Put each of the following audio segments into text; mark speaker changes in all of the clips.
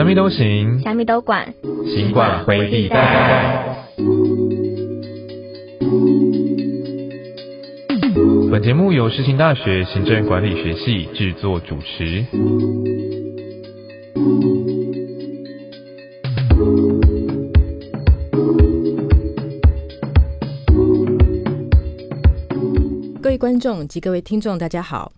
Speaker 1: 什么都行，
Speaker 2: 虾米都管，
Speaker 1: 尽管回地带。本节目由世新大学行政管理学系制作主持。
Speaker 3: 各位观众及各位听众，大家好，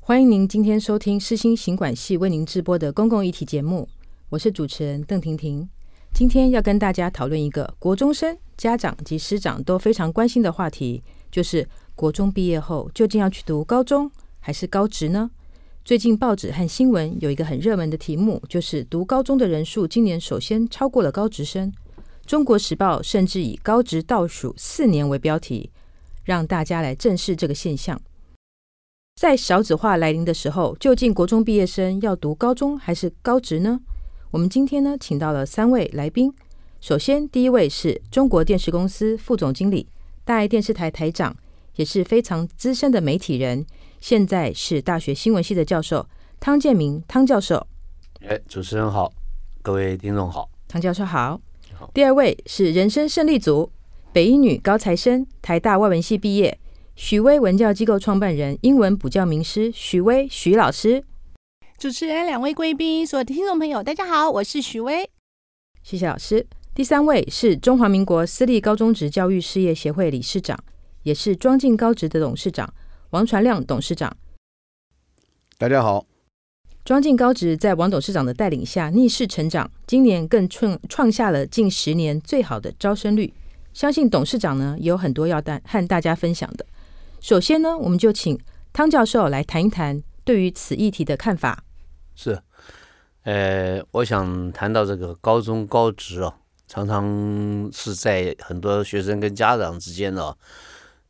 Speaker 3: 欢迎您今天收听世新行管系为您直播的公共议题节目，我是主持人邓婷婷。今天要跟大家讨论一个国中生家长及师长都非常关心的话题，就是国中毕业后究竟要去读高中还是高职呢？最近报纸和新闻有一个很热门的题目，就是读高中的人数今年首先超过了高职生。中国时报甚至以高职倒数四年为标题，让大家来正视这个现象。在少子化来临的时候，究竟国中毕业生要读高中还是高职呢？我们今天呢，请到了三位来宾。首先，第一位是中国电视公司副总经理、大爱电视台台长，也是非常资深的媒体人，现在是大学新闻系的教授汤建明汤教授。
Speaker 4: 哎，主持人好，各位听众好。
Speaker 3: 汤教授好。
Speaker 4: 好
Speaker 3: 第二位是人生胜利组北一女高材生，台大外文系毕业，许巍文教机构创办人，英文补教名师许巍许老师。
Speaker 5: 主持人、两位贵宾、所有的听众朋友，大家好，我是许薇。
Speaker 3: 谢谢老师。第三位是中华民国私立高中职教育事业协会理事长，也是庄敬高职的董事长王传亮董事长。
Speaker 6: 大家好，
Speaker 3: 庄敬高职在王董事长的带领下逆势成长，今年更创创下了近十年最好的招生率。相信董事长呢也有很多要带和大家分享的。首先呢，我们就请汤教授来谈一谈对于此议题的看法。
Speaker 4: 是，呃，我想谈到这个高中高职啊，常常是在很多学生跟家长之间呢，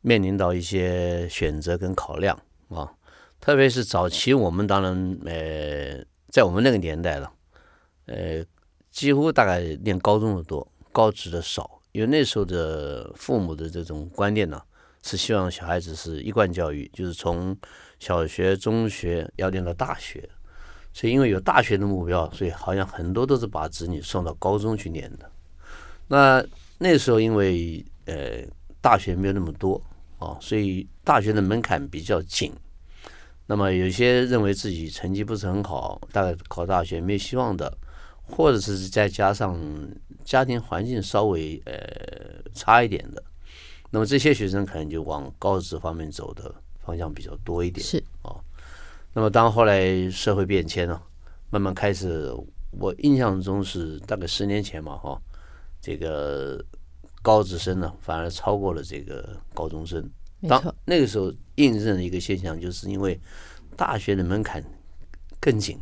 Speaker 4: 面临到一些选择跟考量啊。特别是早期，我们当然呃，在我们那个年代了，呃，几乎大概念高中的多，高职的少，因为那时候的父母的这种观念呢，是希望小孩子是一贯教育，就是从小学、中学要念到大学。所以因为有大学的目标，所以好像很多都是把子女送到高中去念的。那那时候因为呃大学没有那么多啊，所以大学的门槛比较紧。那么有些认为自己成绩不是很好，大概考大学没有希望的，或者是再加上家庭环境稍微呃差一点的，那么这些学生可能就往高职方面走的方向比较多一点。
Speaker 3: 是
Speaker 4: 哦。那么当后来社会变迁了，慢慢开始，我印象中是大概十年前嘛，哈，这个高职生呢反而超过了这个高中生。当，那个时候印证了一个现象，就是因为大学的门槛更紧，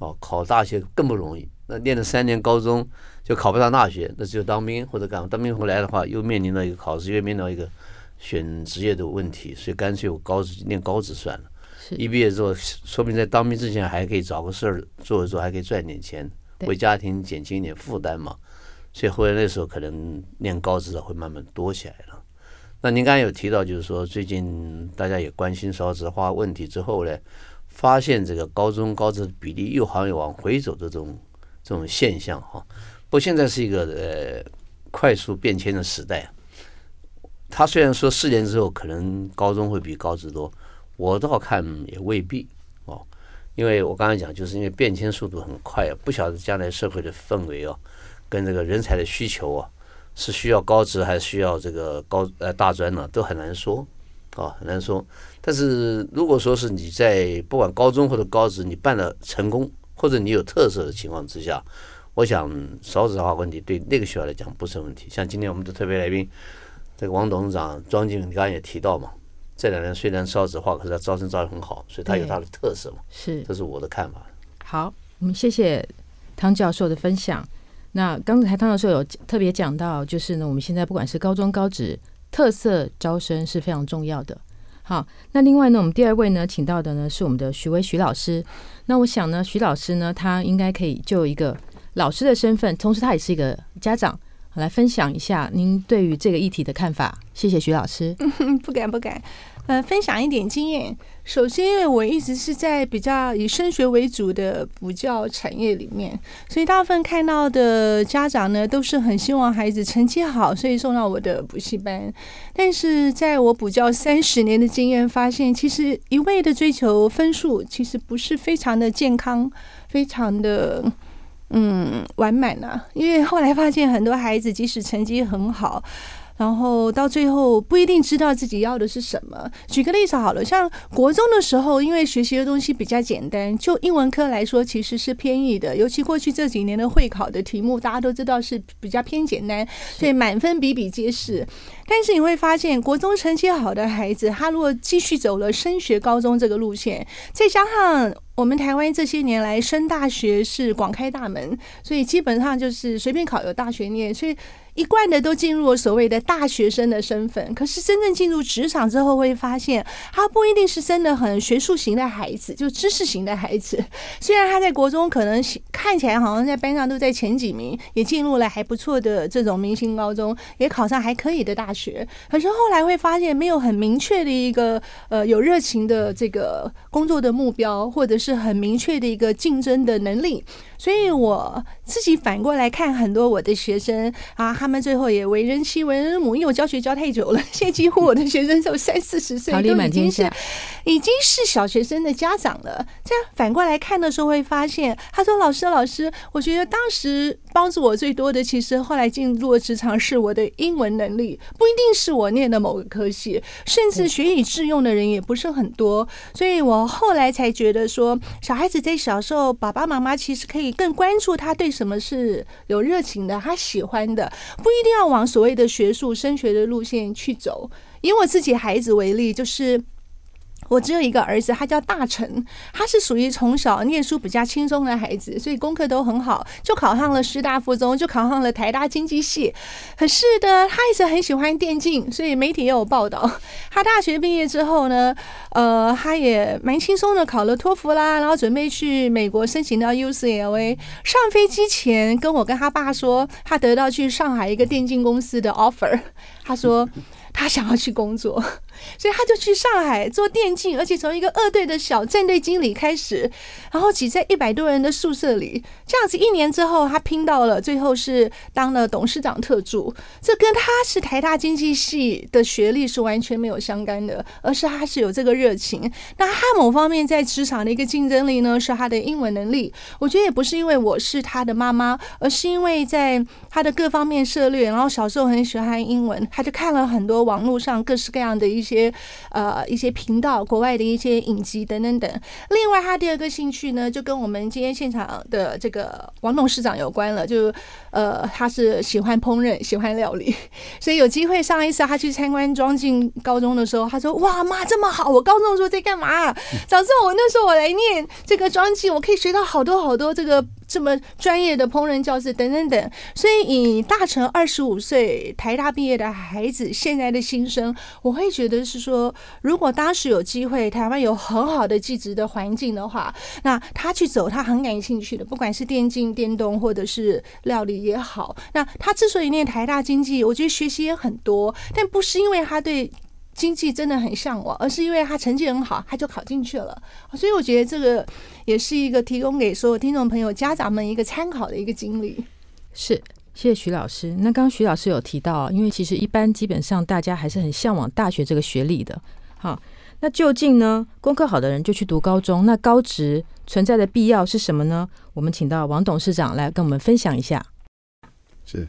Speaker 4: 哦，考大学更不容易。那念了三年高中就考不上大学，那只有当兵或者干嘛。当兵回来的话，又面临到一个考试，又面临到一个选职业的问题，所以干脆我高职念高职算了。
Speaker 3: 是
Speaker 4: 一毕业之后，说不定在当兵之前还可以找个事儿做一做，还可以赚点钱，为家庭减轻一点负担嘛。所以后来那时候可能念高职的会慢慢多起来了。那您刚才有提到，就是说最近大家也关心少子化问题之后呢，发现这个高中高职的比例又好像有往回走的这种这种现象哈。不过现在是一个呃快速变迁的时代，他虽然说四年之后可能高中会比高职多，我倒看也未必哦，因为我刚才讲，就是因为变迁速度很快啊，不晓得将来社会的氛围哦，跟这个人才的需求啊，是需要高职还是需要这个高呃大专呢，都很难说啊，很难说。但是如果说是你在不管高中或者高职，你办的成功，或者你有特色的情况之下，我想少子化问题对那个学校来讲不是问题。像今天我们的特别来宾，这个王董事长庄静，你刚刚也提到嘛，这两年虽然少子化，可是他招生招的很好，所以他有
Speaker 3: 对
Speaker 4: 他的特色嘛，
Speaker 3: 是
Speaker 4: 这是我的看法。
Speaker 3: 好，我们谢谢汤教授的分享。那刚才汤教授有特别讲到，就是呢，我们现在不管是高中、高职，特色招生是非常重要的。好，那另外呢，我们第二位呢，请到的呢是我们的徐威徐老师。那我想呢，徐老师呢，他应该可以就一个老师的身份，同时他也是一个家长来分享一下您对于这个议题的看法。谢谢徐老师。
Speaker 5: 不敢不敢。呃，分享一点经验。首先，因为我一直是在比较以升学为主的补教产业里面，所以大部分看到的家长呢，都是很希望孩子成绩好，所以送到我的补习班。但是，在我补教三十年的经验发现，其实一味的追求分数，其实不是非常的健康，非常的嗯完满啊。因为后来发现，很多孩子即使成绩很好。然后到最后不一定知道自己要的是什么。举个例子好了，像国中的时候，因为学习的东西比较简单，就英文科来说其实是偏易的。尤其过去这几年的会考的题目，大家都知道是比较偏简单，所以满分比比皆是。但是你会发现，国中成绩好的孩子，他如果继续走了升学高中这个路线，再加上我们台湾这些年来升大学是广开大门，所以基本上就是随便考有大学念，所以。一贯的都进入了所谓的大学生的身份，可是真正进入职场之后，会发现他不一定是真的很学术型的孩子，就知识型的孩子。虽然他在国中可能看起来好像在班上都在前几名，也进入了还不错的这种明星高中，也考上还可以的大学，可是后来会发现没有很明确的一个呃有热情的这个工作的目标，或者是很明确的一个竞争的能力。所以我自己反过来看很多我的学生啊，他们最后也为人妻、为人母，因为我教学教太久了，现在几乎我的学生都三四十岁，都已经是已经是小学生的家长了。这样反过来看的时候，会发现，他说：“老师，老师，我觉得当时帮助我最多的，其实后来进入职场是我的英文能力，不一定是我念的某个科系，甚至学以致用的人也不是很多。所以我后来才觉得说，小孩子在小时候，爸爸妈妈其实可以。更关注他对什么是有热情的，他喜欢的，不一定要往所谓的学术升学的路线去走。以我自己孩子为例，就是。我只有一个儿子，他叫大成，他是属于从小念书比较轻松的孩子，所以功课都很好，就考上了师大附中，就考上了台大经济系。可是的，他一直很喜欢电竞，所以媒体也有报道。他大学毕业之后呢，呃，他也蛮轻松的考了托福啦，然后准备去美国申请到 UCLA。上飞机前跟我跟他爸说，他得到去上海一个电竞公司的 offer，他说。他想要去工作，所以他就去上海做电竞，而且从一个二队的小战队经理开始，然后挤在一百多人的宿舍里，这样子一年之后，他拼到了最后是当了董事长特助。这跟他是台大经济系的学历是完全没有相干的，而是他是有这个热情。那他某方面在职场的一个竞争力呢，是他的英文能力。我觉得也不是因为我是他的妈妈，而是因为在他的各方面涉猎，然后小时候很喜欢英文，他就看了很多。网络上各式各样的一一些呃一些频道，国外的一些影集等等等。另外，他第二个兴趣呢，就跟我们今天现场的这个王董事长有关了。就呃，他是喜欢烹饪，喜欢料理，所以有机会上一次他去参观庄敬高中的时候，他说：“哇妈这么好！我高中的时候在干嘛？早知道我那时候我来念这个庄敬，我可以学到好多好多这个。”这么专业的烹饪教室等等等，所以以大成二十五岁台大毕业的孩子现在的新生，我会觉得是说，如果当时有机会，台湾有很好的技职的环境的话，那他去走他很感兴趣的，不管是电竞、电动或者是料理也好，那他之所以念台大经济，我觉得学习也很多，但不是因为他对。经济真的很向往，而是因为他成绩很好，他就考进去了。所以我觉得这个也是一个提供给所有听众朋友、家长们一个参考的一个经历。
Speaker 3: 是，谢谢徐老师。那刚刚徐老师有提到，因为其实一般基本上大家还是很向往大学这个学历的。好，那究竟呢，功课好的人就去读高中，那高职存在的必要是什么呢？我们请到王董事长来跟我们分享一下。
Speaker 6: 是，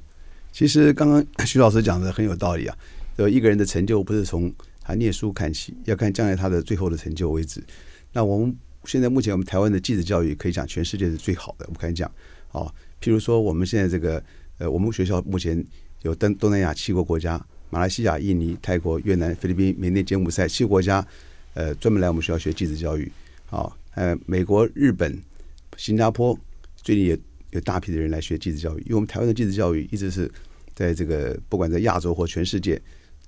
Speaker 6: 其实刚刚徐老师讲的很有道理啊。呃，一个人的成就不是从他念书看起，要看将来他的最后的成就为止。那我们现在目前我们台湾的继子教育可以讲全世界是最好的。我们可以讲，啊，譬如说我们现在这个，呃，我们学校目前有东东南亚七个国家，马来西亚、印尼、泰国、越南、菲律宾、缅甸、柬埔寨七个国家，呃，专门来我们学校学继子教育。好，呃，美国、日本、新加坡最近也有大批的人来学继子教育，因为我们台湾的继子教育一直是在这个不管在亚洲或全世界。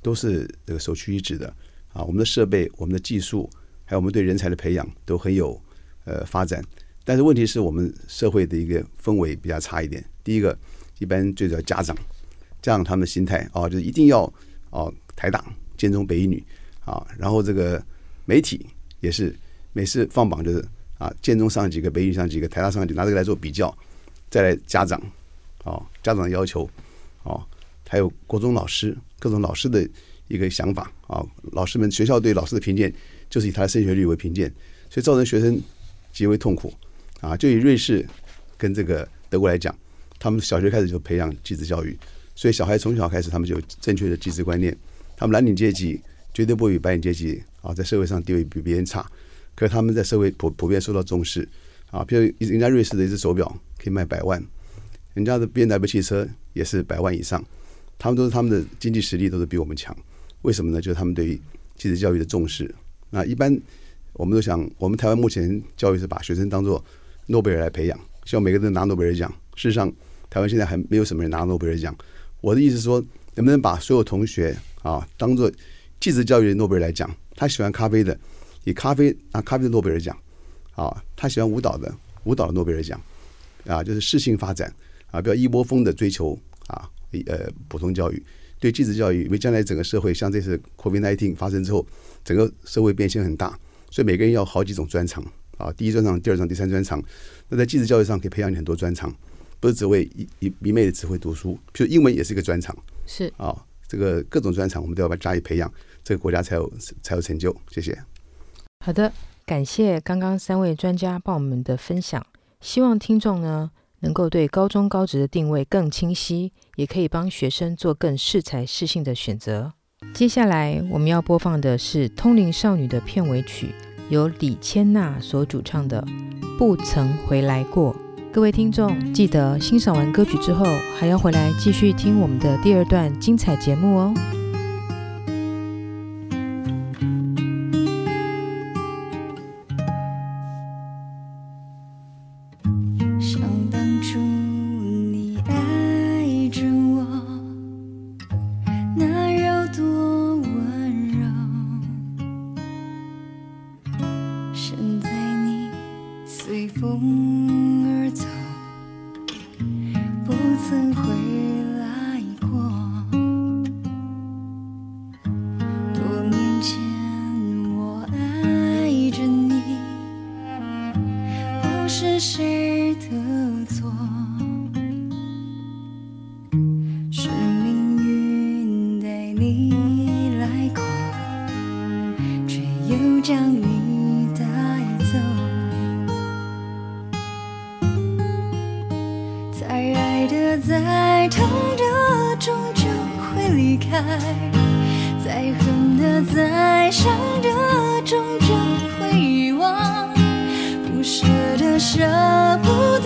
Speaker 6: 都是这个首屈一指的啊！我们的设备、我们的技术，还有我们对人才的培养都很有呃发展。但是问题是我们社会的一个氛围比较差一点。第一个，一般最主要家长家长他们的心态啊，就是一定要哦台大、建中、北一女啊，然后这个媒体也是每次放榜就是啊，建中上几个，北一女上几个，台大上几个，拿这个来做比较，再来家长哦，家长的要求哦，还有国中老师各种老师的一个想法啊，老师们学校对老师的评鉴就是以他的升学率为评鉴，所以造成学生极为痛苦啊。就以瑞士跟这个德国来讲，他们小学开始就培养继子教育，所以小孩从小开始他们就有正确的继子观念。他们蓝领阶级绝对不比白领阶级啊，在社会上地位比别人差，可是他们在社会普普遍受到重视啊。比如人家瑞士的一只手表可以卖百万，人家的 B N W 汽车也是百万以上，他们都是他们的经济实力都是比我们强。为什么呢？就是他们对于继子教育的重视。那一般我们都想，我们台湾目前教育是把学生当做诺贝尔来培养，希望每个人都拿诺贝尔奖。事实上，台湾现在还没有什么人拿诺贝尔奖。我的意思是说，能不能把所有同学啊当做继子教育的诺贝尔来讲？他喜欢咖啡的，以咖啡拿咖啡的诺贝尔奖啊；他喜欢舞蹈的，舞蹈的诺贝尔奖啊，就是适性发展啊，不要一窝蜂的追求，呃，普通教育。对继子教育，因为将来整个社会像这次 COVID-19 发生之后，整个社会变迁很大，所以每个人要好几种专长啊，第一专长、第二专长、第三专长。那在继子教育上可以培养你很多专长，不是只为一一一昧的只会读书，譬如英文也是一个专长
Speaker 7: 是
Speaker 6: 啊。这个各种专长我们都要把加以培养，这个国家才有才有成就。谢谢。
Speaker 7: 好的，感谢刚刚三位专家帮我们的分享，希望听众呢能够对高中高职的定位更清晰，也可以帮学生做更适才适性的选择。接下来我们要播放的是《通灵少女》的片尾曲，由李千娜所主唱的《不曾回来过》。各位听众，记得欣赏完歌曲之后，还要回来继续听我们的第二段精彩节目哦。
Speaker 2: 又将你带走。再爱的、再疼的，终究会离开；再恨的、再伤的，终究会遗忘。不舍得，舍不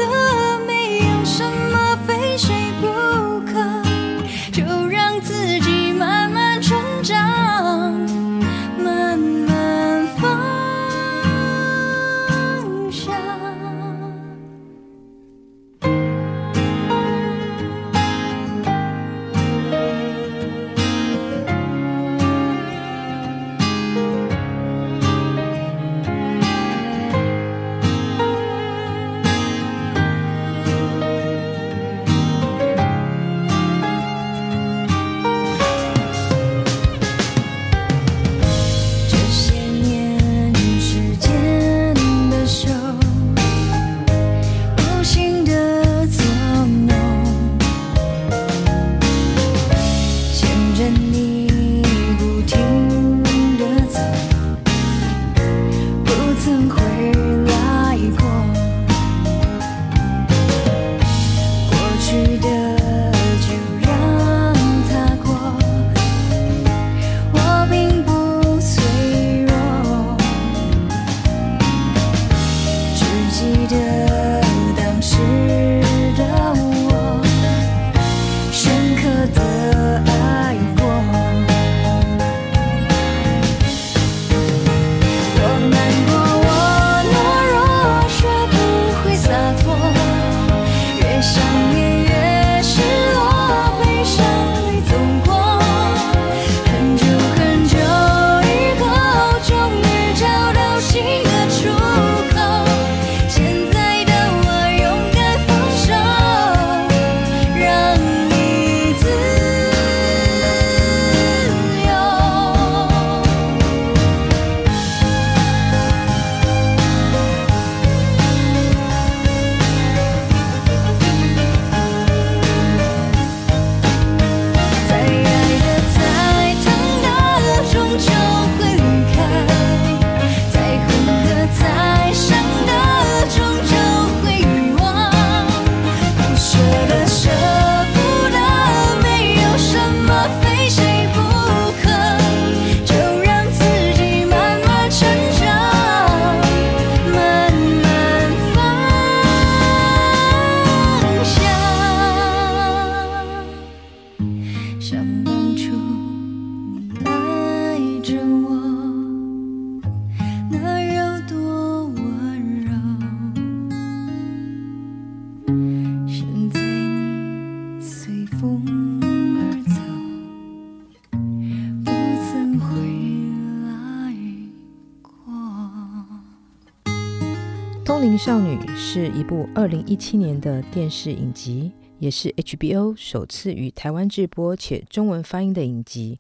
Speaker 3: 灵少女》是一部二零一七年的电视影集，也是 HBO 首次于台湾制播且中文发音的影集。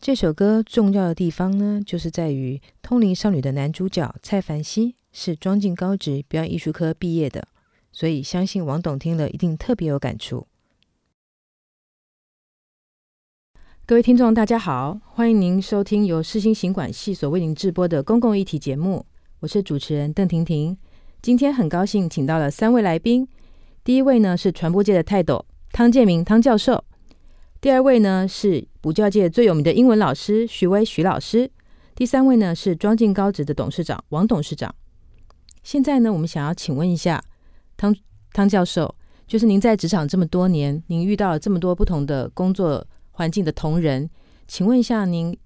Speaker 3: 这首歌重要的地方呢，就是在于《通灵少女》的男主角蔡凡熙是庄敬高职表演艺术科毕业的，所以相信王董听了一定特别有感触。各位听众，大家好，欢迎您收听由世新行管系所为您制播的公共议题节目，我是主持人邓婷婷。今天很高兴请到了三位来宾，第一位呢是传播界的泰斗汤建明汤教授，第二位呢是补教界最有名的英文老师徐威徐老师，第三位呢是庄敬高职的董事长王董事长。现在呢，我们想要请问一下汤汤教授，就是您在职场这么多年，您遇到了这么多不同的工作。环境的同仁，请问一下，您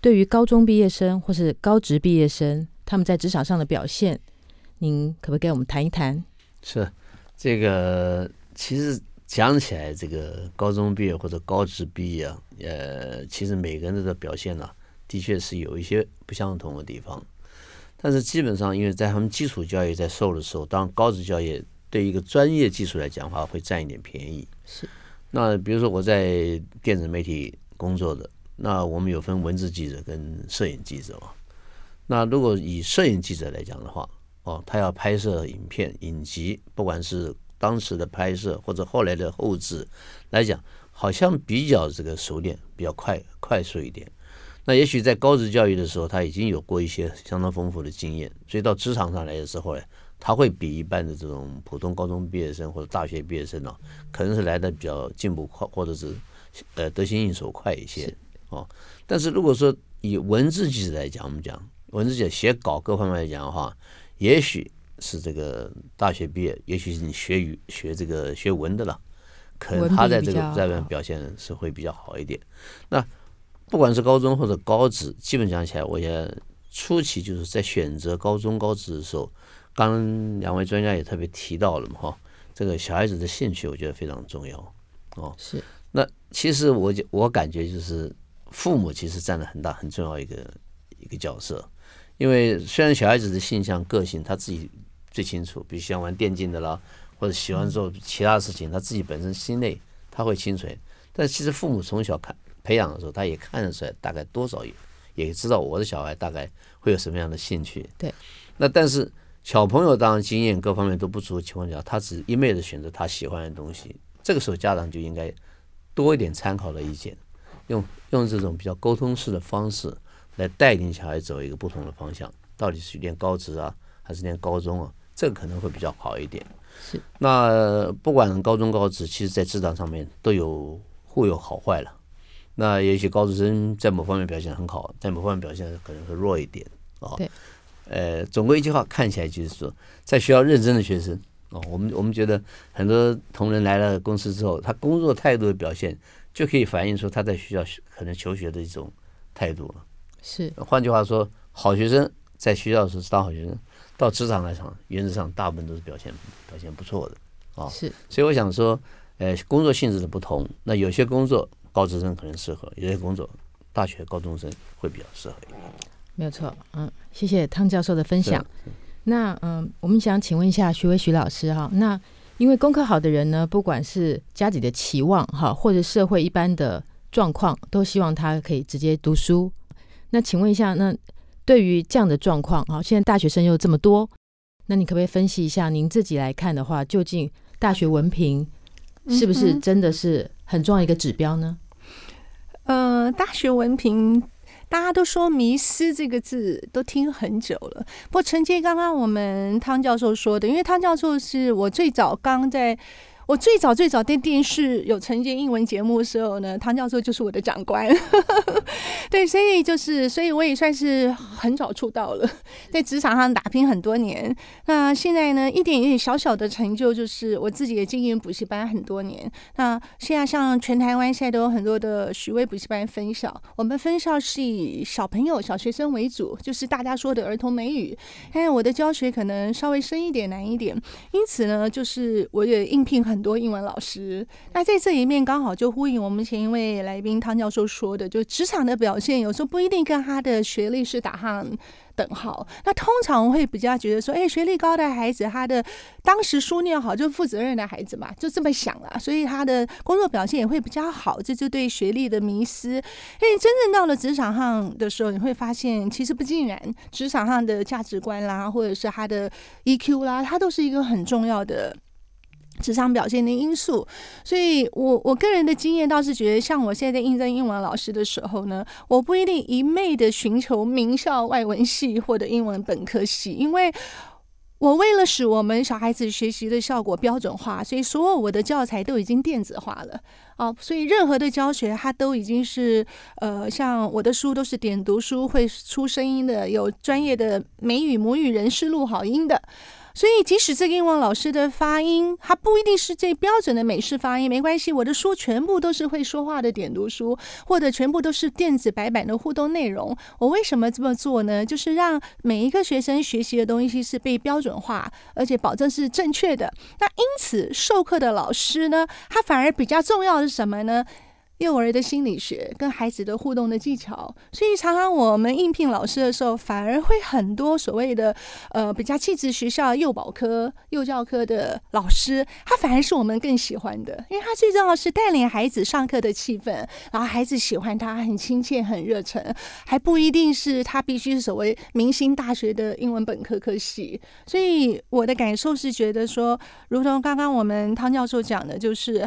Speaker 3: 对于高中毕业生或是高职毕业生他们在职场上的表现，您可不可以跟我们谈一谈？
Speaker 4: 是这个，其实讲起来，这个高中毕业或者高职毕业，呃，其实每个人的表现呢，的确是有一些不相同的地方。但是基本上，因为在他们基础教育在受的时候，当然高职教育对一个专业技术来讲的话，会占一点便宜。
Speaker 3: 是。
Speaker 4: 那比如说我在电子媒体工作的，那我们有分文字记者跟摄影记者嘛。那如果以摄影记者来讲的话，哦，他要拍摄影片、影集，不管是当时的拍摄或者后来的后置来讲，好像比较这个熟练，比较快快速一点。那也许在高职教育的时候，他已经有过一些相当丰富的经验，所以到职场上来的时候呢。他会比一般的这种普通高中毕业生或者大学毕业生呢，可能是来的比较进步快，或者是呃得心应手快一些哦。但是如果说以文字记者来讲，我们讲文字记者写稿各方面来讲的话，也许是这个大学毕业，也许是你学语学这个学文的了，可能他在这个在外面表现是会比较好一点。那不管是高中或者高职，基本讲起来，我也初期就是在选择高中高职的时候。刚两位专家也特别提到了嘛，哈，这个小孩子的兴趣我觉得非常重要哦。
Speaker 3: 是。
Speaker 4: 那其实我我感觉就是父母其实占了很大很重要一个一个角色，因为虽然小孩子的性向个性他自己最清楚，比如喜欢玩电竞的啦，或者喜欢做其他事情，他自己本身心内他会清楚。但其实父母从小看培养的时候，他也看得出来大概多少也也知道我的小孩大概会有什么样的兴趣。
Speaker 3: 对。
Speaker 4: 那但是。小朋友当然经验各方面都不足的情况下，他只一昧的选择他喜欢的东西。这个时候家长就应该多一点参考的意见，用用这种比较沟通式的方式来带领小孩走一个不同的方向。到底是念高职啊，还是念高中啊？这个可能会比较好一点。
Speaker 3: 是。
Speaker 4: 那不管高中高职，其实在职场上面都有互有好坏了。那也许高职生在某方面表现很好，在某方面表现可能会弱一点啊。
Speaker 3: 对。
Speaker 4: 呃，总归一句话，看起来就是说，在学校认真的学生哦，我们我们觉得很多同仁来了公司之后，他工作态度的表现就可以反映出他在学校可能求学的一种态度了。
Speaker 3: 是，
Speaker 4: 换句话说，好学生在学校是当好学生，到职场来上，原则上大部分都是表现表现不错的啊。
Speaker 3: 是，
Speaker 4: 所以我想说，呃，工作性质的不同，那有些工作高职生可能适合，有些工作大学高中生会比较适合一点。
Speaker 3: 没有错，嗯，谢谢汤教授的分享。那嗯，我们想请问一下徐威徐老师哈，那因为功课好的人呢，不管是家里的期望哈，或者社会一般的状况，都希望他可以直接读书。那请问一下，那对于这样的状况啊，现在大学生又这么多，那你可不可以分析一下，您自己来看的话，究竟大学文凭是不是真的是很重要一个指标呢？
Speaker 5: 呃，大学文凭。大家都说“迷失”这个字都听很久了，不过承接刚刚我们汤教授说的，因为汤教授是我最早刚在。我最早最早在电视有承接英文节目的时候呢，唐教授就是我的长官，对，所以就是，所以我也算是很早出道了，在职场上打拼很多年。那现在呢，一点一点小小的成就，就是我自己也经营补习班很多年。那现在像全台湾现在都有很多的许巍补习班分校，我们分校是以小朋友、小学生为主，就是大家说的儿童美语。哎，我的教学可能稍微深一点、难一点，因此呢，就是我也应聘很。很多英文老师。那在这一面刚好就呼应我们前一位来宾汤教授说的，就职场的表现有时候不一定跟他的学历是打上等号。那通常会比较觉得说，哎，学历高的孩子，他的当时书念好，就负责任的孩子嘛，就这么想了，所以他的工作表现也会比较好。这就对学历的迷失。因为真正到了职场上的时候，你会发现其实不尽然，职场上的价值观啦，或者是他的 EQ 啦，它都是一个很重要的。职场表现的因素，所以我我个人的经验倒是觉得，像我现在应征英文老师的时候呢，我不一定一昧的寻求名校外文系或者英文本科系，因为我为了使我们小孩子学习的效果标准化，所以所有我的教材都已经电子化了啊，所以任何的教学它都已经是呃，像我的书都是点读书，会出声音的，有专业的美语母语人士录好音的。所以，即使这个英文老师的发音，他不一定是最标准的美式发音，没关系。我的书全部都是会说话的点读书，或者全部都是电子白板的互动内容。我为什么这么做呢？就是让每一个学生学习的东西是被标准化，而且保证是正确的。那因此，授课的老师呢，他反而比较重要的是什么呢？幼儿的心理学跟孩子的互动的技巧，所以常常我们应聘老师的时候，反而会很多所谓的呃比较气质学校幼保科、幼教科的老师，他反而是我们更喜欢的，因为他最重要是带领孩子上课的气氛，然后孩子喜欢他，很亲切、很热忱，还不一定是他必须是所谓明星大学的英文本科科系。所以我的感受是觉得说，如同刚刚我们汤教授讲的，就是。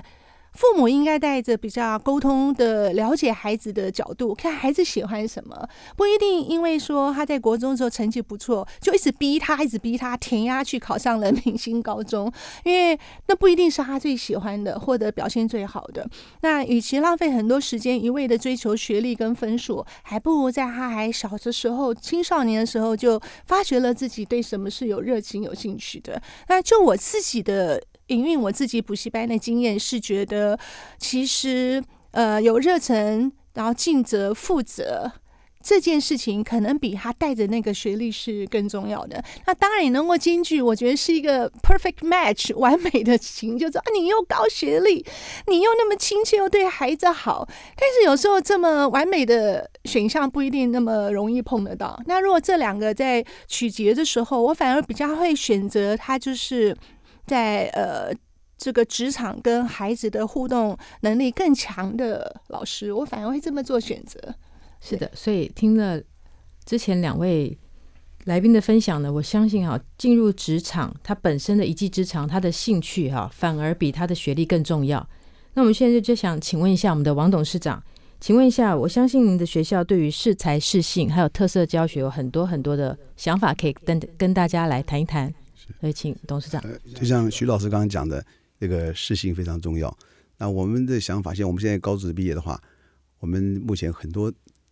Speaker 5: 父母应该带着比较沟通的、了解孩子的角度，看孩子喜欢什么，不一定因为说他在国中的时候成绩不错，就一直逼他，一直逼他填鸭去考上了明星高中，因为那不一定是他最喜欢的，或者表现最好的。那与其浪费很多时间一味的追求学历跟分数，还不如在他还小的时候、青少年的时候就发掘了自己对什么是有热情、有兴趣的。那就我自己的。营运我自己补习班的经验是觉得，其实呃有热忱，然后尽责负责这件事情，可能比他带着那个学历是更重要的。那当然也能够兼具，我觉得是一个 perfect match 完美的情，就是啊你又高学历，你又那么亲切，又对孩子好。但是有时候这么完美的选项不一定那么容易碰得到。那如果这两个在取决的时候，我反而比较会选择他就是。在呃，这个职场跟孩子的互动能力更强的老师，我反而会这么做选择。
Speaker 3: 是的，所以听了之前两位来宾的分享呢，我相信哈，进入职场他本身的一技之长，他的兴趣哈，反而比他的学历更重要。那我们现在就想请问一下我们的王董事长，请问一下，我相信您的学校对于适才适性还有特色教学有很多很多的想法，可以跟跟大家来谈一谈。所以，请董事长。
Speaker 6: 就像徐老师刚刚讲的，这个适性非常重要。那我们的想法，像我们现在高职毕业的话，我们目前很多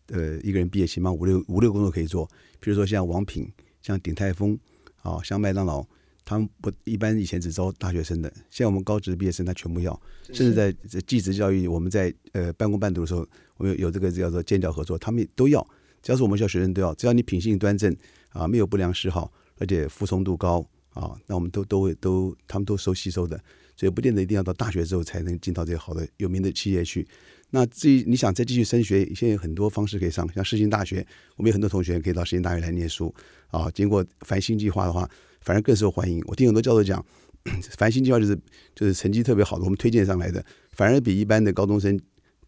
Speaker 6: 呃一个人毕业起码五六五六工作可以做。比如说像王品、像鼎泰丰啊、像麦当劳，他们不一般以前只招大学生的，现在我们高职毕业生他全部要。甚至在技职教育，我们在呃半工半读的时候，我们有这个叫做建教合作，他们都要。只要是我们校学生都要，只要你品性端正啊，没有不良嗜好，而且服从度高。啊，那我们都都会都，他们都收吸收的，所以不见得一定要到大学之后才能进到这些好的有名的企业去。那至于你想再继续升学，现在有很多方式可以上，像世新大学，我们有很多同学可以到世新大学来念书。啊，经过繁星计划的话，反而更受欢迎。我听很多教授讲，繁星计划就是就是成绩特别好的，我们推荐上来的，反而比一般的高中生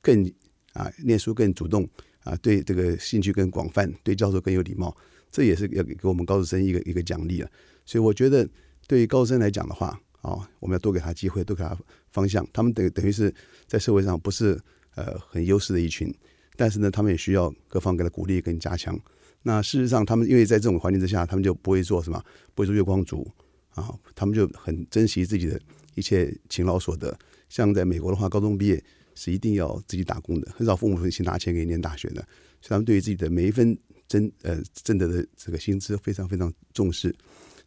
Speaker 6: 更啊念书更主动啊，对这个兴趣更广泛，对教授更有礼貌。这也是要给我们高中生一个一个奖励了。所以我觉得，对于高中生来讲的话，啊，我们要多给他机会，多给他方向。他们等等于是在社会上不是呃很优势的一群，但是呢，他们也需要各方给他鼓励跟加强。那事实上，他们因为在这种环境之下，他们就不会做什么，不会做月光族啊，他们就很珍惜自己的一切勤劳所得。像在美国的话，高中毕业是一定要自己打工的，很少父母会去拿钱给你念大学的。所以他们对于自己的每一分挣呃挣得的这个薪资非常非常重视。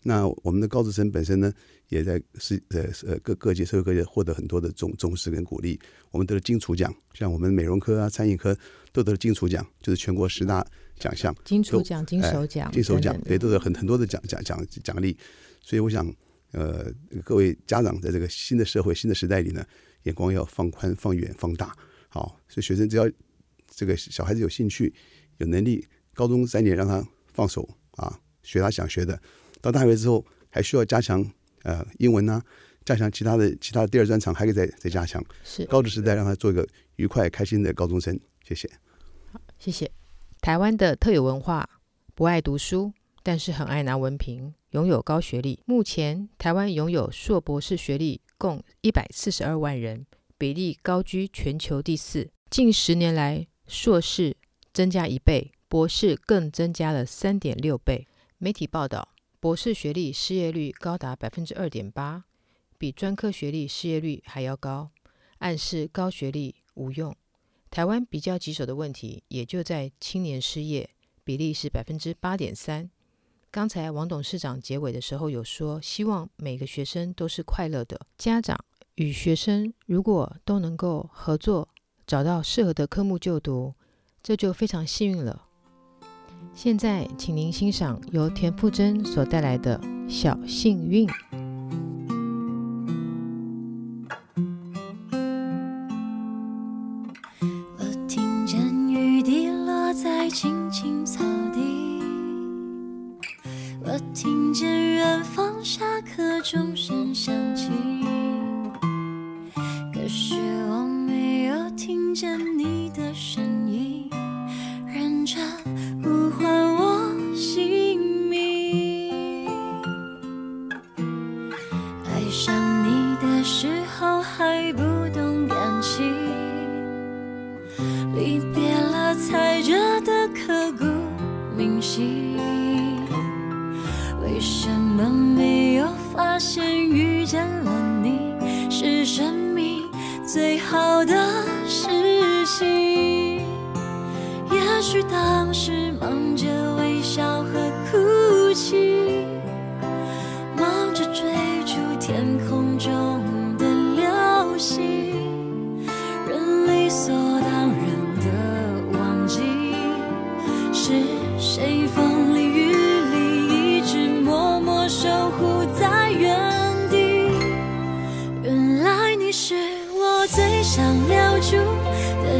Speaker 6: 那我们的高职生本身呢，也在是呃呃各各界社会各界获得很多的重重视跟鼓励。我们得了金厨奖，像我们美容科啊、餐饮科都得了金厨奖，就是全国十大奖项。
Speaker 3: 金厨奖、金手奖、
Speaker 6: 金手奖，对，都得很很多的奖奖奖奖励。所以我想，呃各位家长在这个新的社会、新的时代里呢，眼光要放宽、放远、放大。好，所以学生只要这个小孩子有兴趣、有能力，高中三年让他放手啊，学他想学的。到大学之后还需要加强呃英文呐、加强其他的其他的第二专长，还可以再再加强。
Speaker 7: 是
Speaker 6: 高职时代让他做一个愉快开心的高中生。谢谢。
Speaker 7: 好谢谢。台湾的特有文化，不爱读书，但是很爱拿文凭，拥有高学历。目前台湾拥有硕博士学历共一百四十二万人，比例高居全球第四。近十年来，硕士增加一倍，博士更增加了三点六倍。媒体报道，博士学历失业率高达百分之二点八，比专科学历失业率还要高，暗示高学历无用。台湾比较棘手的问题，也就在青年失业比例是百分之八点三。刚才王董事长结尾的时候有说，希望每个学生都是快乐的。家长与学生如果都能够合作，找到适合的科目就读，这就非常幸运了。现在，请您欣赏由田馥甄所带来的《小幸运》。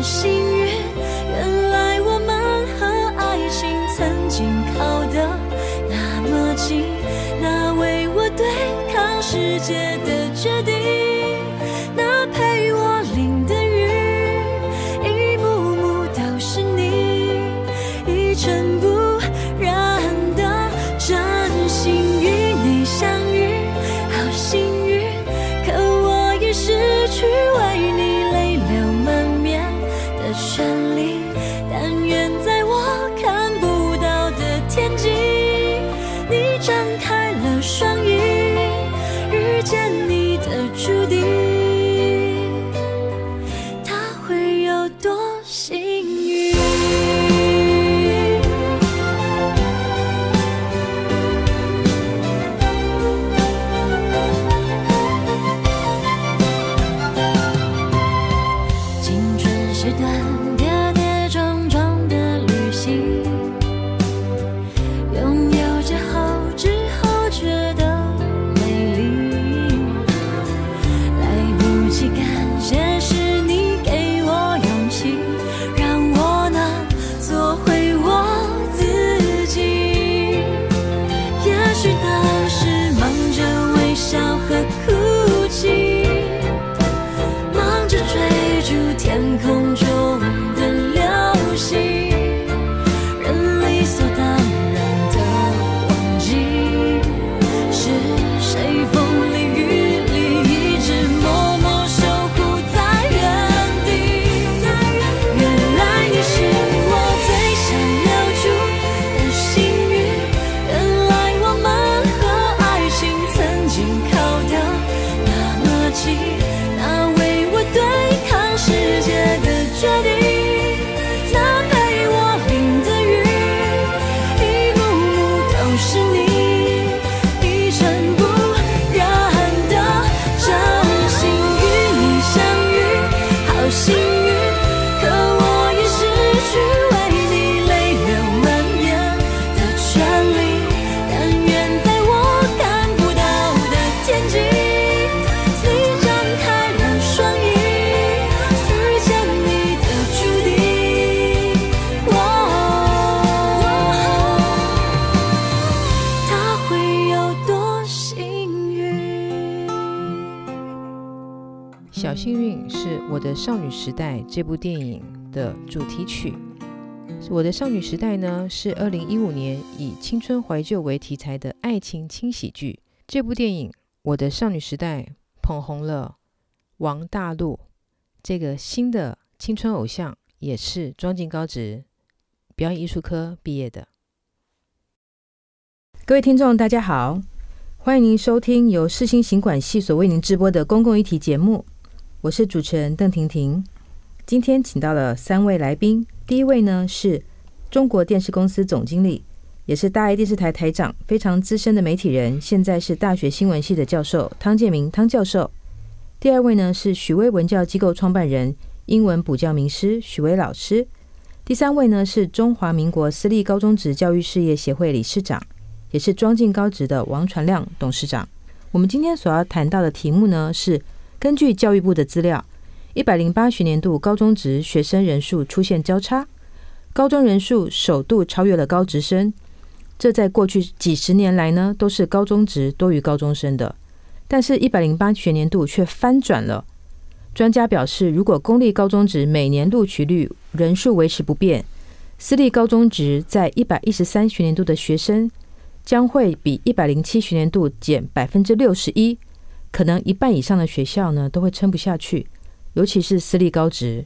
Speaker 2: 幸运
Speaker 3: 时代这部电影的主题曲。我的少女时代呢，是二零一五年以青春怀旧为题材的爱情轻喜剧。这部电影《我的少女时代》捧红了王大陆这个新的青春偶像，也是庄敬高职表演艺术科毕业的。各位听众，大家好，欢迎您收听由世新行管系所为您直播的公共议题节目，我是主持人邓婷婷。今天请到了三位来宾，第一位呢是中国电视公司总经理，也是大爱电视台台长，非常资深的媒体人，现在是大学新闻系的教授汤建明汤教授。第二位呢是许巍文教机构创办人、英文补教名师许巍老师。第三位呢是中华民国私立高中职教育事业协会理事长，也是庄敬高职的王传亮董事长。我们今天所要谈到的题目呢是根据教育部的资料。一百零八学年度高中职学生人数出现交叉，高中人数首度超越了高职生。这在过去几十年来呢，都是高中职多于高中生的。但是，一百零八学年度却翻转了。专家表示，如果公立高中职每年录取率人数维持不变，私立高中职在一百一十三学年度的学生将会比一百零七学年度减百分之六十一，可能一半以上的学校呢都会撑不下去。尤其是私立高职，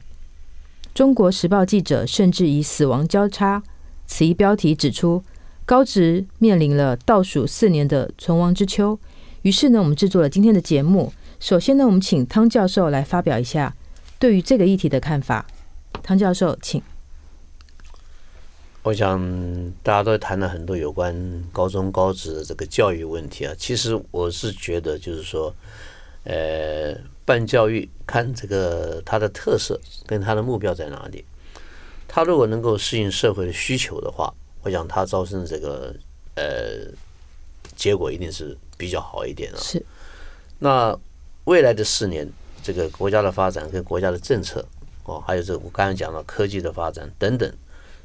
Speaker 3: 中国时报记者甚至以“死亡交叉”此一标题指出，高职面临了倒数四年的存亡之秋。于是呢，我们制作了今天的节目。首先呢，我们请汤教授来发表一下对于这个议题的看法。汤教授，请。
Speaker 4: 我想大家都谈了很多有关高中高职的这个教育问题啊。其实我是觉得，就是说，呃。办教育看这个它的特色跟它的目标在哪里？它如果能够适应社会的需求的话，我想它招生的这个呃结果一定是比较好一点的。
Speaker 3: 是。
Speaker 4: 那未来的四年，这个国家的发展跟国家的政策哦，还有这我刚才讲了科技的发展等等，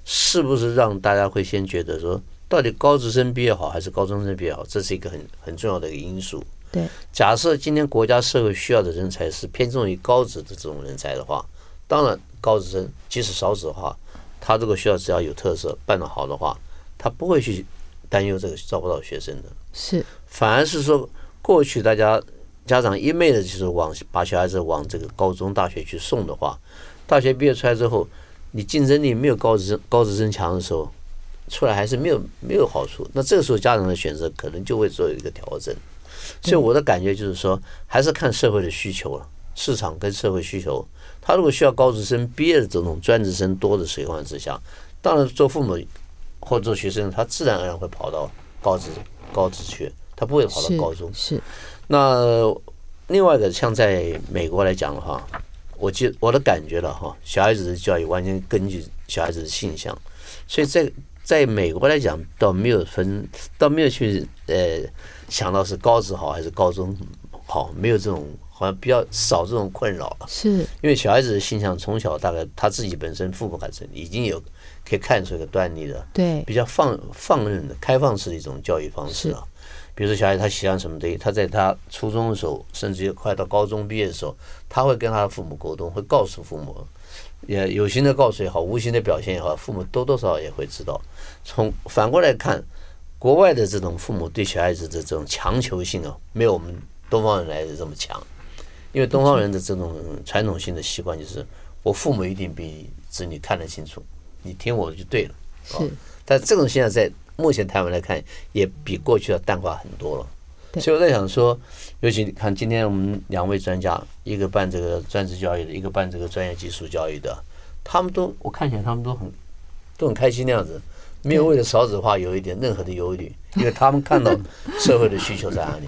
Speaker 4: 是不是让大家会先觉得说，到底高职生毕业好还是高中生毕业好？这是一个很很重要的一个因素。
Speaker 3: 对，
Speaker 4: 假设今天国家社会需要的人才是偏重于高职的这种人才的话，当然高职生即使少子化，他这个学校只要有特色，办得好的话，他不会去担忧这个招不到学生的。
Speaker 3: 是，
Speaker 4: 反而是说过去大家家长一昧的就是往把小孩子往这个高中大学去送的话，大学毕业出来之后，你竞争力没有高职高职生强的时候，出来还是没有没有好处。那这个时候家长的选择可能就会做一个调整。所以我的感觉就是说，还是看社会的需求了，市场跟社会需求。他如果需要高职生毕业的这种专职生多的情况之下，当然做父母或者做学生，他自然而然会跑到高职高职去，他不会跑到高中。
Speaker 3: 是。
Speaker 4: 那另外一个，像在美国来讲的话，我记我的感觉了哈，小孩子的教育完全根据小孩子的性向，所以在在美国来讲，倒没有分，倒没有去呃。想到是高职好还是高中好，没有这种好像比较少这种困扰了。
Speaker 3: 是，
Speaker 4: 因为小孩子的性向从小大概他自己本身父母还是已经有可以看出一个端倪的。
Speaker 3: 对，
Speaker 4: 比较放放任的开放式的一种教育方式啊。比如说小孩他喜欢什么东西，他在他初中的时候，甚至于快到高中毕业的时候，他会跟他的父母沟通，会告诉父母，也有心的告诉也好，无形的表现也好，父母多多少少也会知道。从反过来看。国外的这种父母对小孩子的这种强求性啊，没有我们东方人来的这么强。因为东方人的这种传统性的习惯就是，我父母一定比子女看得清楚，你听我就对了。
Speaker 3: 是。
Speaker 4: 但这种现象在目前台湾来看，也比过去要淡化很多了。所以我在想说，尤其看今天我们两位专家，一个办这个专职教育的，一个办这个专业技术教育的，他们都我看起来他们都很都很开心那样子。没有为了少子化有一点任何的忧虑，因为他们看到社会的需求在哪里，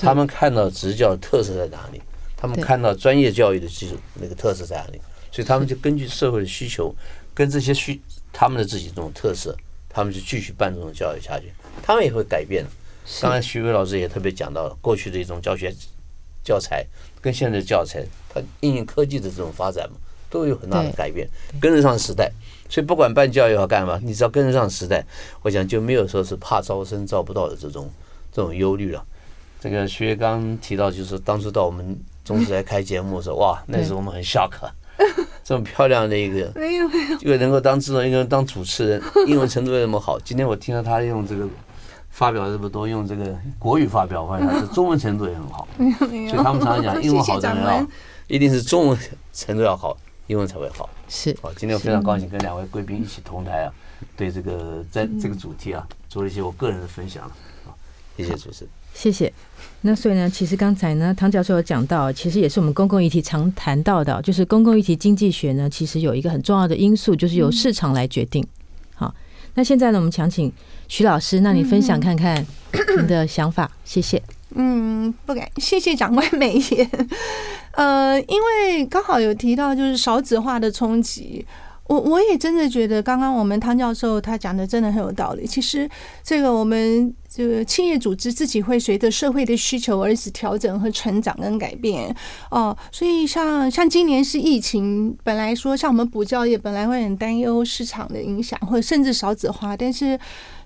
Speaker 4: 他们看到职教的特色在哪里，他们看到专业教育的技术那个特色在哪里，所以他们就根据社会的需求，跟这些需他们的自己这种特色，他们就继续办这种教育下去。他们也会改变。刚才徐伟老师也特别讲到了过去的一种教学教材跟现在的教材，它应用科技的这种发展嘛，都有很大的改变，跟得上时代。所以不管办教育要干嘛，你只要跟得上时代，我想就没有说是怕招生招不到的这种这种忧虑了。这个薛刚提到，就是当初到我们中视来开节目的时候，哇，那时候我们很 shock，啊这么漂亮的一个
Speaker 5: 没有没有，
Speaker 4: 一个能够当制作人，一个人当主持人，英文程度又那么好。今天我听到他用这个发表这么多，用这个国语发表，我发现他的中文程度也很好。
Speaker 5: 没有没有。
Speaker 4: 所以他们常常讲，英文好的人啊，一定是中文程度要好，英文才会好。
Speaker 3: 是
Speaker 4: 好，今天我非常高兴跟两位贵宾一起同台啊，对这个在这个主题啊做了一些我个人的分享啊，谢谢主持人。
Speaker 3: 谢谢。那所以呢，其实刚才呢，唐教授有讲到，其实也是我们公共议题常谈到的，就是公共议题经济学呢，其实有一个很重要的因素，就是由市场来决定。好，那现在呢，我们想请徐老师，那你分享看看您的想法，谢谢。
Speaker 5: 嗯，不敢，谢谢长官美言。呃，因为刚好有提到就是少子化的冲击，我我也真的觉得刚刚我们汤教授他讲的真的很有道理。其实这个我们这个企业组织自己会随着社会的需求而是调整和成长跟改变哦。所以像像今年是疫情，本来说像我们补教业本来会很担忧市场的影响，或者甚至少子化，但是。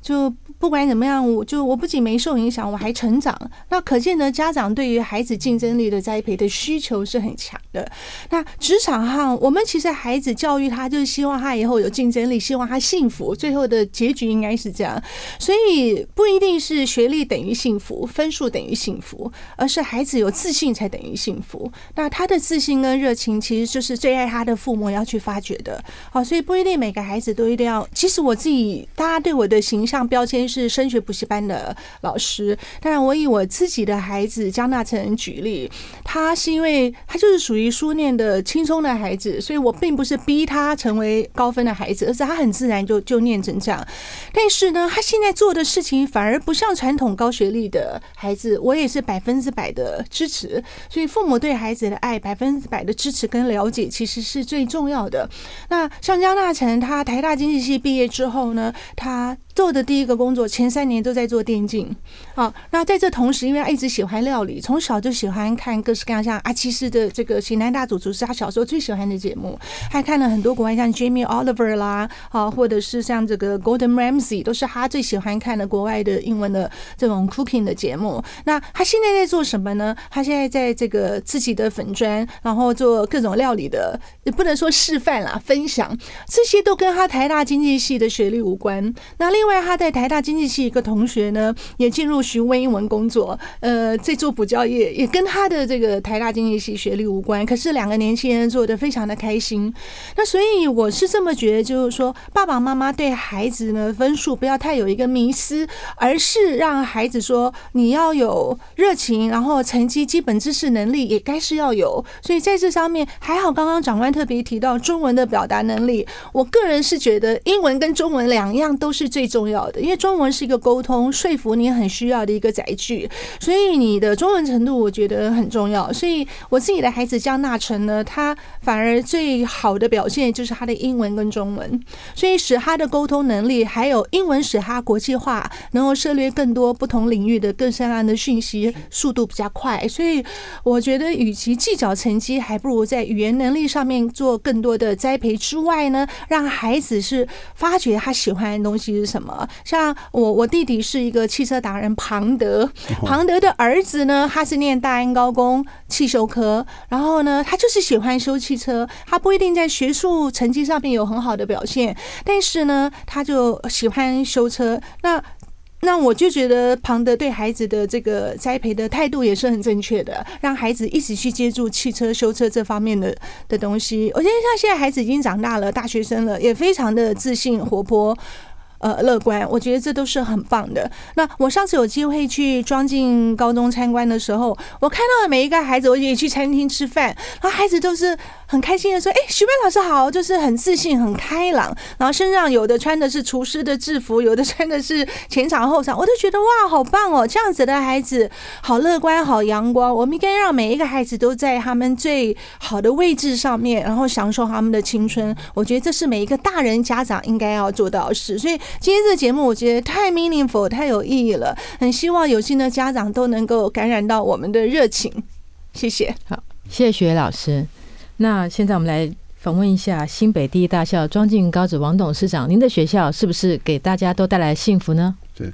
Speaker 5: 就不管怎么样，我就我不仅没受影响，我还成长。那可见呢，家长对于孩子竞争力的栽培的需求是很强的。那职场上，我们其实孩子教育他，就是希望他以后有竞争力，希望他幸福。最后的结局应该是这样，所以不一定是学历等于幸福，分数等于幸福，而是孩子有自信才等于幸福。那他的自信跟热情，其实就是最爱他的父母要去发掘的。好，所以不一定每个孩子都一定要。其实我自己，大家对我的形象标签是升学补习班的老师，当然我以我自己的孩子江大成举例，他是因为他就是属于书念的轻松的孩子，所以我并不是逼他成为高分的孩子，而是他很自然就就念成这样。但是呢，他现在做的事情反而不像传统高学历的孩子，我也是百分之百的支持。所以父母对孩子的爱，百分之百的支持跟了解，其实是最重要的。那像江大成，他台大经济系毕业之后呢，他做的第一个工作，前三年都在做电竞。好，那在这同时，因为他一直喜欢料理，从小就喜欢看各式各样像阿基师的这个《型男大主厨》是他小时候最喜欢的节目，还看了很多国外像 Jamie Oliver 啦，啊，或者是像这个 Golden Ramsy，都是他最喜欢看的国外的英文的这种 cooking 的节目。那他现在在做什么呢？他现在在这个自己的粉砖，然后做各种料理的，也不能说示范啦，分享这些都跟他台大经济系的学历无关。那另外另外他在台大经济系一个同学呢，也进入徐威英文工作，呃，在做补教业，也跟他的这个台大经济系学历无关。可是两个年轻人做的非常的开心。那所以我是这么觉得，就是说爸爸妈妈对孩子呢分数不要太有一个迷思，而是让孩子说你要有热情，然后成绩、基本知识能力也该是要有。所以在这上面还好，刚刚长官特别提到中文的表达能力，我个人是觉得英文跟中文两样都是最重重要的，因为中文是一个沟通、说服你很需要的一个载具，所以你的中文程度我觉得很重要。所以我自己的孩子江纳成呢，他反而最好的表现就是他的英文跟中文，所以使他的沟通能力还有英文使他国际化，能够涉猎更多不同领域的更深奥的讯息，速度比较快。所以我觉得，与其计较成绩，还不如在语言能力上面做更多的栽培之外呢，让孩子是发掘他喜欢的东西是什么。像我，我弟弟是一个汽车达人庞德，庞德的儿子呢，他是念大安高工汽修科，然后呢，他就是喜欢修汽车，他不一定在学术成绩上面有很好的表现，但是呢，他就喜欢修车。那那我就觉得庞德对孩子的这个栽培的态度也是很正确的，让孩子一直去接触汽车修车这方面的的东西。我觉得像现在孩子已经长大了，大学生了，也非常的自信活泼。呃，乐观，我觉得这都是很棒的。那我上次有机会去庄敬高中参观的时候，我看到的每一个孩子，我也去餐厅吃饭，然后孩子都是很开心的说：“哎，徐班老师好！”就是很自信、很开朗。然后身上有的穿的是厨师的制服，有的穿的是前场后场，我都觉得哇，好棒哦！这样子的孩子好乐观、好阳光。我们应该让每一个孩子都在他们最好的位置上面，然后享受他们的青春。我觉得这是每一个大人家长应该要做到的事。所以。今天这个节目我觉得太 meaningful，太有意义了，很希望有心的家长都能够感染到我们的热情。谢谢。
Speaker 3: 好，谢谢学老师。那现在我们来访问一下新北第一大校庄敬高职王董事长，您的学校是不是给大家都带来幸福呢？
Speaker 6: 对，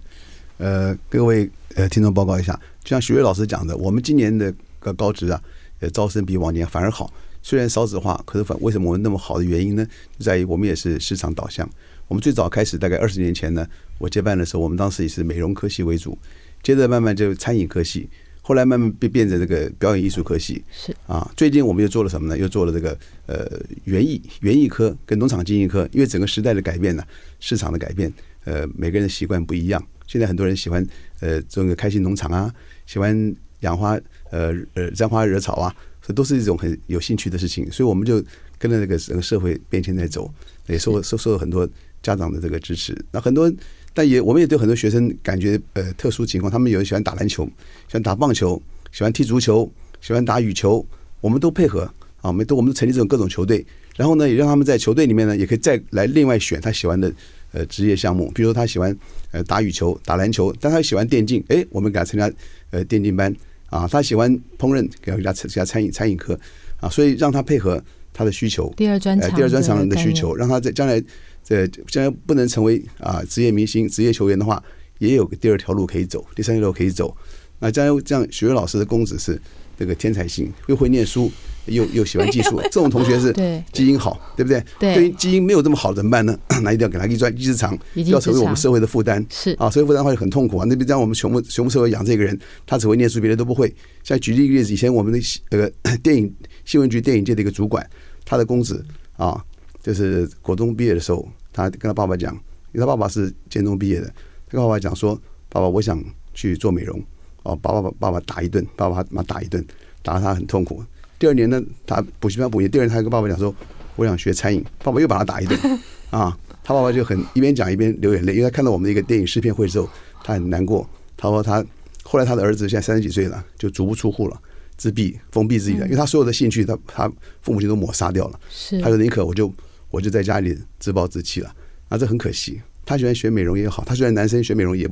Speaker 6: 呃，各位呃听众报告一下，就像徐伟老师讲的，我们今年的个高职啊，呃招生比往年反而好。虽然少子化，可是反为什么我们那么好的原因呢？就在于我们也是市场导向。我们最早开始大概二十年前呢，我接班的时候，我们当时也是美容科系为主，接着慢慢就餐饮科系，后来慢慢变变成这个表演艺术科系。
Speaker 3: 是
Speaker 6: 啊，最近我们又做了什么呢？又做了这个呃园艺园艺科跟农场经营科，因为整个时代的改变呢，市场的改变，呃，每个人的习惯不一样。现在很多人喜欢呃做个开心农场啊，喜欢养花呃呃沾花惹草啊，这都是一种很有兴趣的事情。所以我们就跟着这个整个社会变迁在走，也受受受了很多家长的这个支持。那很多，但也我们也对很多学生感觉呃特殊情况，他们有人喜欢打篮球，喜欢打棒球，喜欢踢足球，喜欢打羽球，我们都配合啊，我们都我们都成立这种各种球队，然后呢，也让他们在球队里面呢，也可以再来另外选他喜欢的呃职业项目，比如说他喜欢呃打羽球、打篮球，但他喜欢电竞，哎，我们给他参加呃电竞班啊，他喜欢烹饪，给他参加餐饮餐饮课啊，所以让他配合他的需求，
Speaker 3: 第二专
Speaker 6: 呃，第二专长的需求，，让他在将来在将来不能成为啊职业明星、职业球员的话，也有个第二条路可以走，第三条路可以走。那将来这样，学位老师的公子是这个天才型，又会念书，又又喜欢技术，这种同学是
Speaker 3: 对
Speaker 6: 基因好，对不对？
Speaker 3: 对
Speaker 6: 对于基因没有这么好怎么办呢？那一定要给他一专一技之长，要成为我们社会的负担。
Speaker 3: 是
Speaker 6: 啊，社会负担的话就很痛苦啊。那边让我们全部全部社会养这个人，他只会念书，别的都不会。像举例一个例子，以前我们的那个电影新闻局电影界的一个主管，他的公子啊，就是国中毕业的时候，他跟他爸爸讲，因为他爸爸是建中毕业的，他跟爸爸讲说：“爸爸，我想去做美容。”哦，把爸爸爸爸打一顿，爸爸妈打一顿，打得他很痛苦。第二年呢，他补习班补习，第二年他跟爸爸讲说：“我想学餐饮。”爸爸又把他打一顿 啊。他爸爸就很一边讲一边流眼泪，因为他看到我们的一个电影试片会之后，他很难过。他说他后来他的儿子现在三十几岁了，就足不出户了，自闭封闭自己的，因为他所有的兴趣，他他父母亲都抹杀掉了。
Speaker 3: 是
Speaker 6: 他说宁可我就我就在家里自暴自弃了，啊，这很可惜。他喜欢学美容也好，他虽然男生学美容也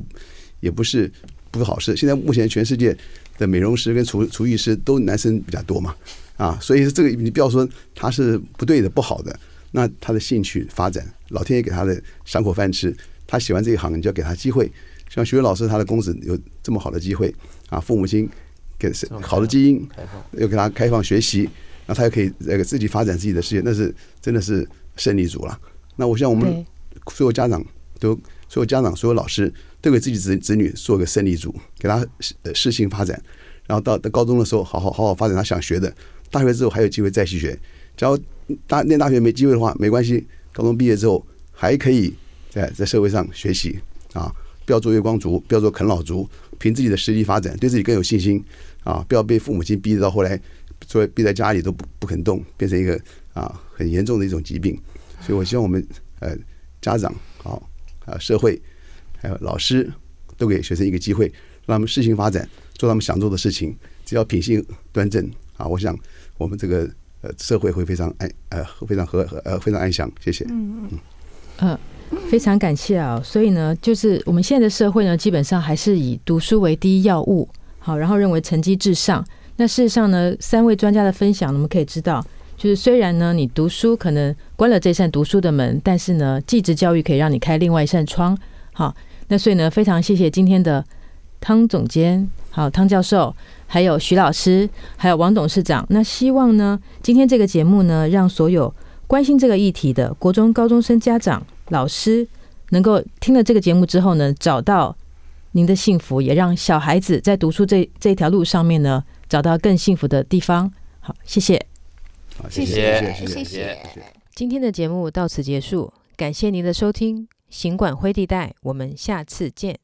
Speaker 6: 也不是不是好事。现在目前全世界的美容师跟厨厨艺师都男生比较多嘛，啊，所以这个你不要说他是不对的、不好的，那他的兴趣发展，老天爷给他的赏口饭吃，他喜欢这一行，你就要给他机会。像徐伟老师他的公子有这么好的机会啊，父母亲给好的基因，又给他开放学习，然后他又可以那个自己发展自己的事业，那是真的是胜利组了。那我希望我们所有家长都，所有家长、所有老师都给自己子子女做个胜利组，给他呃适性发展，然后到到高中的时候好好好好发展他想学的，大学之后还有机会再去学。只要大念大学没机会的话，没关系，高中毕业之后还可以在在社会上学习。啊，不要做月光族，不要做啃老族，凭自己的实力发展，对自己更有信心。啊，不要被父母亲逼得到后来，所以逼在家里都不不肯动，变成一个啊很严重的一种疾病。所以我希望我们呃家长好啊社会还有老师都给学生一个机会，让他们适性发展，做他们想做的事情。只要品性端正啊，我想我们这个呃社会会非常安呃非常和和呃非常安详。谢谢嗯。
Speaker 3: 嗯，非常感谢啊。所以呢，就是我们现在的社会呢，基本上还是以读书为第一要务，好，然后认为成绩至上。那事实上呢，三位专家的分享，我们可以知道，就是虽然呢，你读书可能关了这扇读书的门，但是呢，继职教育可以让你开另外一扇窗。好，那所以呢，非常谢谢今天的汤总监，好汤教授，还有徐老师，还有王董事长。那希望呢，今天这个节目呢，让所有关心这个议题的国中高中生家长、老师，能够听了这个节目之后呢，找到您的幸福，也让小孩子在读书这这条路上面呢，找到更幸福的地方。好，谢谢。
Speaker 6: 好，
Speaker 5: 谢
Speaker 6: 谢
Speaker 4: 谢
Speaker 6: 谢
Speaker 5: 谢
Speaker 6: 谢。
Speaker 3: 今天的节目到此结束，感谢您的收听，行管灰地带，我们下次见。